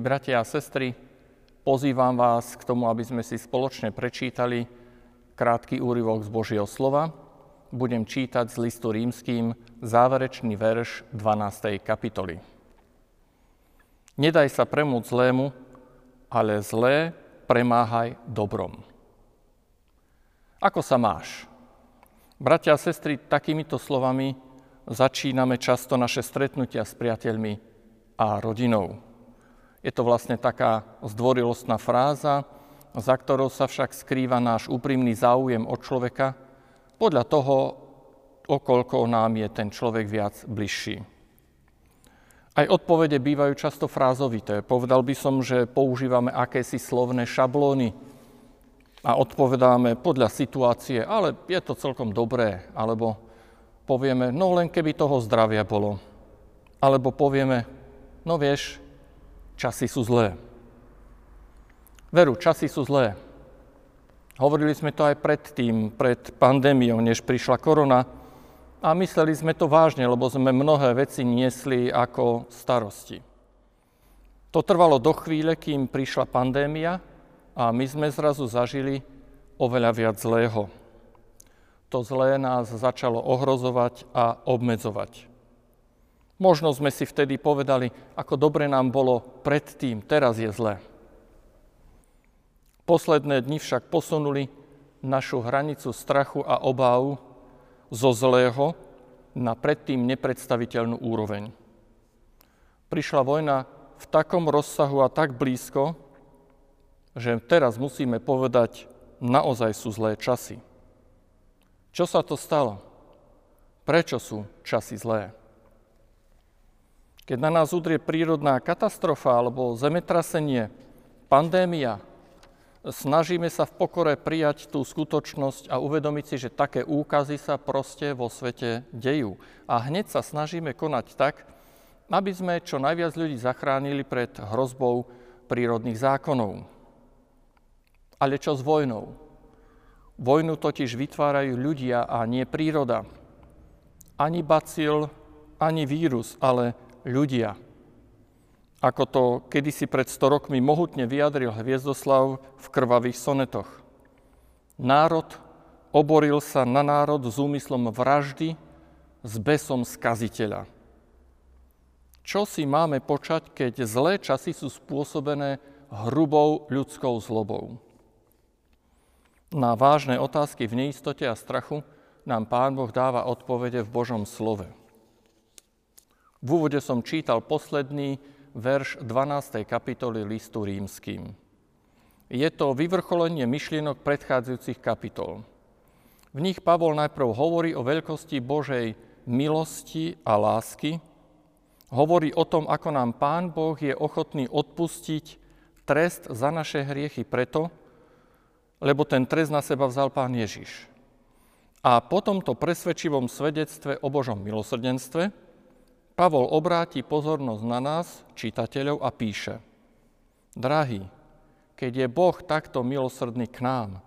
Bratia a sestry, pozývam vás k tomu, aby sme si spoločne prečítali krátky úryvok z Božieho slova. Budem čítať z listu rímským záverečný verš 12. kapitoly. Nedaj sa premôcť zlému, ale zlé premáhaj dobrom. Ako sa máš? Bratia a sestry, takýmito slovami začíname často naše stretnutia s priateľmi a rodinou. Je to vlastne taká zdvorilostná fráza, za ktorou sa však skrýva náš úprimný záujem od človeka podľa toho, okolko nám je ten človek viac bližší. Aj odpovede bývajú často frázovité. Povedal by som, že používame akési slovné šablóny a odpovedáme podľa situácie, ale je to celkom dobré. Alebo povieme, no len keby toho zdravia bolo. Alebo povieme, no vieš, časy sú zlé. Veru, časy sú zlé. Hovorili sme to aj predtým, pred pandémiou, než prišla korona a mysleli sme to vážne, lebo sme mnohé veci niesli ako starosti. To trvalo do chvíle, kým prišla pandémia a my sme zrazu zažili oveľa viac zlého. To zlé nás začalo ohrozovať a obmedzovať. Možno sme si vtedy povedali, ako dobre nám bolo predtým, teraz je zle. Posledné dni však posunuli našu hranicu strachu a obávu zo zlého na predtým nepredstaviteľnú úroveň. Prišla vojna v takom rozsahu a tak blízko, že teraz musíme povedať, naozaj sú zlé časy. Čo sa to stalo? Prečo sú časy zlé? Keď na nás udrie prírodná katastrofa alebo zemetrasenie, pandémia, snažíme sa v pokore prijať tú skutočnosť a uvedomiť si, že také úkazy sa proste vo svete dejú. A hneď sa snažíme konať tak, aby sme čo najviac ľudí zachránili pred hrozbou prírodných zákonov. Ale čo s vojnou? Vojnu totiž vytvárajú ľudia a nie príroda. Ani bacil, ani vírus, ale ľudia. Ako to kedysi pred 100 rokmi mohutne vyjadril Hviezdoslav v krvavých sonetoch. Národ oboril sa na národ s úmyslom vraždy, s besom skaziteľa. Čo si máme počať, keď zlé časy sú spôsobené hrubou ľudskou zlobou? Na vážne otázky v neistote a strachu nám Pán Boh dáva odpovede v Božom slove. V úvode som čítal posledný verš 12. kapitoly listu rímským. Je to vyvrcholenie myšlienok predchádzajúcich kapitol. V nich Pavol najprv hovorí o veľkosti Božej milosti a lásky, hovorí o tom, ako nám Pán Boh je ochotný odpustiť trest za naše hriechy preto, lebo ten trest na seba vzal Pán Ježiš. A po tomto presvedčivom svedectve o Božom milosrdenstve Pavol obráti pozornosť na nás, čitateľov, a píše Drahí, keď je Boh takto milosrdný k nám,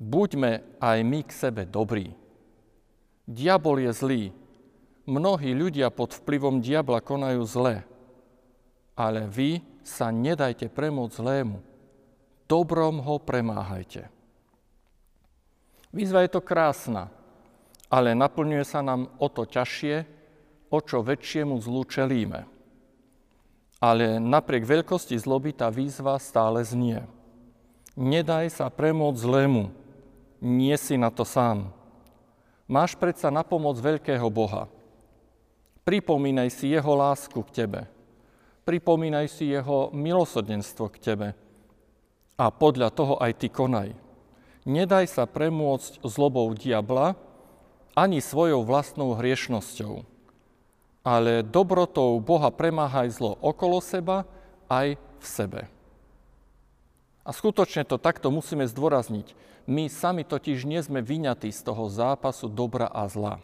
buďme aj my k sebe dobrí. Diabol je zlý. Mnohí ľudia pod vplyvom diabla konajú zle. Ale vy sa nedajte premôcť zlému. Dobrom ho premáhajte. Výzva je to krásna, ale naplňuje sa nám o to ťažšie, o čo väčšiemu zlu čelíme. Ale napriek veľkosti zloby tá výzva stále znie. Nedaj sa premôcť zlému, nie si na to sám. Máš predsa na pomoc veľkého Boha. Pripomínaj si Jeho lásku k tebe. Pripomínaj si Jeho milosrdenstvo k tebe. A podľa toho aj ty konaj. Nedaj sa premôcť zlobou diabla ani svojou vlastnou hriešnosťou ale dobrotou Boha premáhaj zlo okolo seba aj v sebe. A skutočne to takto musíme zdôrazniť. My sami totiž nie sme vyňatí z toho zápasu dobra a zla.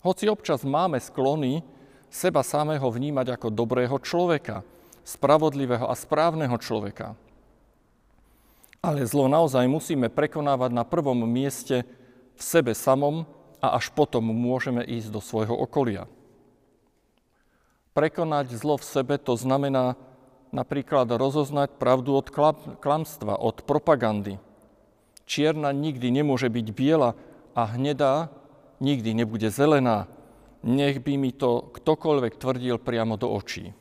Hoci občas máme sklony seba samého vnímať ako dobrého človeka, spravodlivého a správneho človeka. Ale zlo naozaj musíme prekonávať na prvom mieste v sebe samom a až potom môžeme ísť do svojho okolia. Prekonať zlo v sebe to znamená napríklad rozoznať pravdu od klamstva, od propagandy. Čierna nikdy nemôže byť biela a hnedá nikdy nebude zelená. Nech by mi to ktokoľvek tvrdil priamo do očí.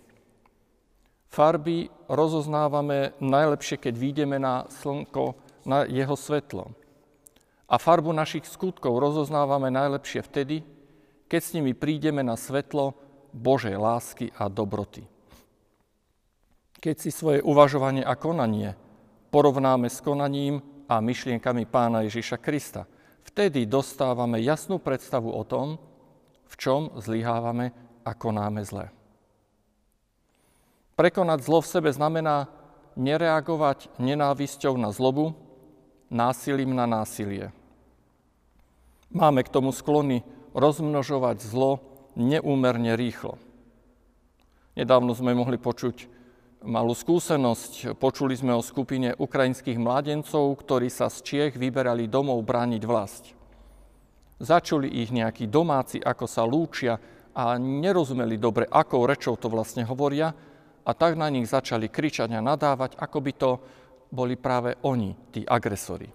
Farby rozoznávame najlepšie, keď vidíme na slnko, na jeho svetlo. A farbu našich skutkov rozoznávame najlepšie vtedy, keď s nimi prídeme na svetlo Božej lásky a dobroty. Keď si svoje uvažovanie a konanie porovnáme s konaním a myšlienkami pána Ježiša Krista, vtedy dostávame jasnú predstavu o tom, v čom zlyhávame a konáme zle. Prekonať zlo v sebe znamená nereagovať nenávisťou na zlobu, násilím na násilie. Máme k tomu sklony rozmnožovať zlo neúmerne rýchlo. Nedávno sme mohli počuť malú skúsenosť. Počuli sme o skupine ukrajinských mladencov, ktorí sa z Čiech vyberali domov brániť vlast. Začuli ich nejakí domáci, ako sa lúčia a nerozumeli dobre, akou rečou to vlastne hovoria a tak na nich začali kričať a nadávať, ako by to boli práve oni, tí agresori.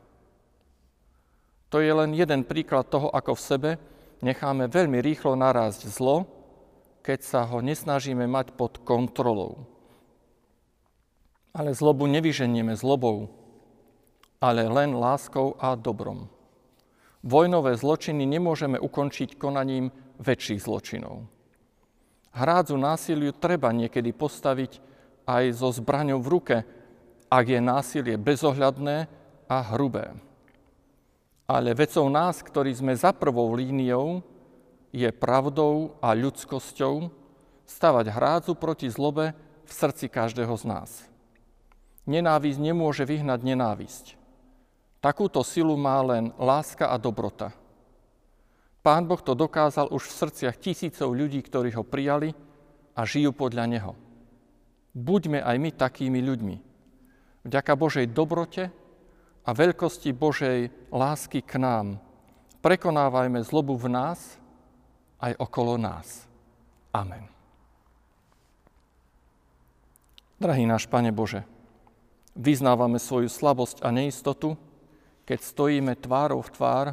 To je len jeden príklad toho, ako v sebe necháme veľmi rýchlo narásť zlo, keď sa ho nesnažíme mať pod kontrolou. Ale zlobu nevyženieme zlobou, ale len láskou a dobrom. Vojnové zločiny nemôžeme ukončiť konaním väčších zločinov. Hrádzu násiliu treba niekedy postaviť aj so zbraňou v ruke, ak je násilie bezohľadné a hrubé. Ale vecou nás, ktorí sme za prvou líniou, je pravdou a ľudskosťou stavať hrádzu proti zlobe v srdci každého z nás. Nenávisť nemôže vyhnať nenávisť. Takúto silu má len láska a dobrota. Pán Boh to dokázal už v srdciach tisícov ľudí, ktorí ho prijali a žijú podľa Neho. Buďme aj my takými ľuďmi. Vďaka Božej dobrote a veľkosti Božej lásky k nám. Prekonávajme zlobu v nás aj okolo nás. Amen. Drahý náš Pane Bože, vyznávame svoju slabosť a neistotu, keď stojíme tvárou v tvár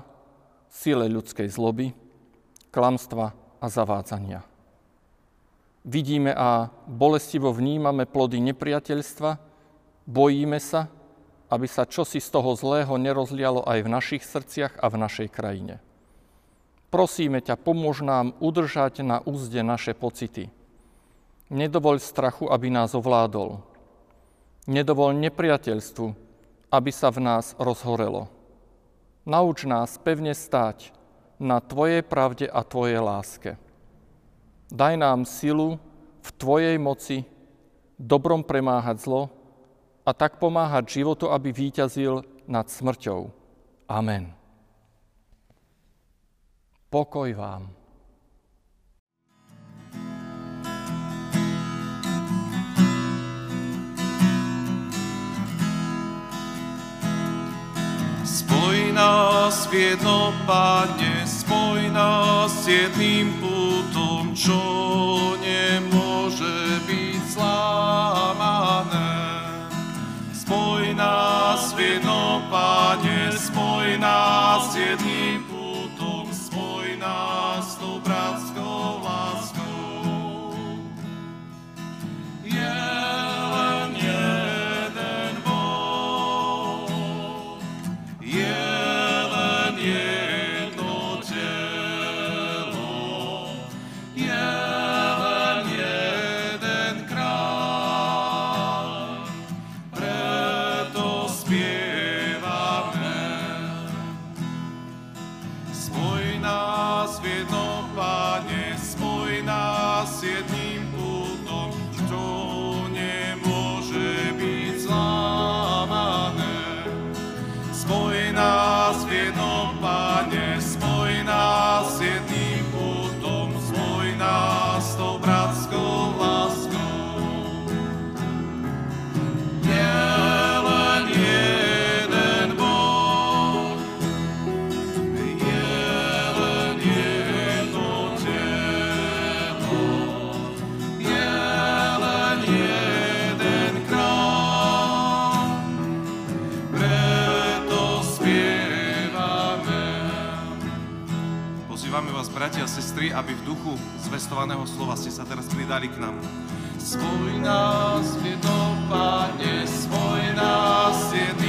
sile ľudskej zloby, klamstva a zavádzania. Vidíme a bolestivo vnímame plody nepriateľstva, bojíme sa, aby sa čosi z toho zlého nerozlialo aj v našich srdciach a v našej krajine. Prosíme ťa, pomôž nám udržať na úzde naše pocity. Nedovoľ strachu, aby nás ovládol. Nedovoľ nepriateľstvu, aby sa v nás rozhorelo. Nauč nás pevne stáť na Tvojej pravde a Tvojej láske. Daj nám silu v Tvojej moci dobrom premáhať zlo, a tak pomáhať životu, aby víťazil nad smrťou. Amen. Pokoj vám. Spoj nás v jedno, Pane, spoj nás jedným pútom, čo nás v jedno, Pane, spoj nás jedným Spoj nás v jednom, Pane, spoj nás jedným putom, spoj nás tou bratskou láskou. Je len jeden Boh, je len jedno telo, je len jedno bratia a sestry, aby v duchu zvestovaného slova ste sa teraz pridali k nám. Svoj nás je to, Pane, svoj nás je to.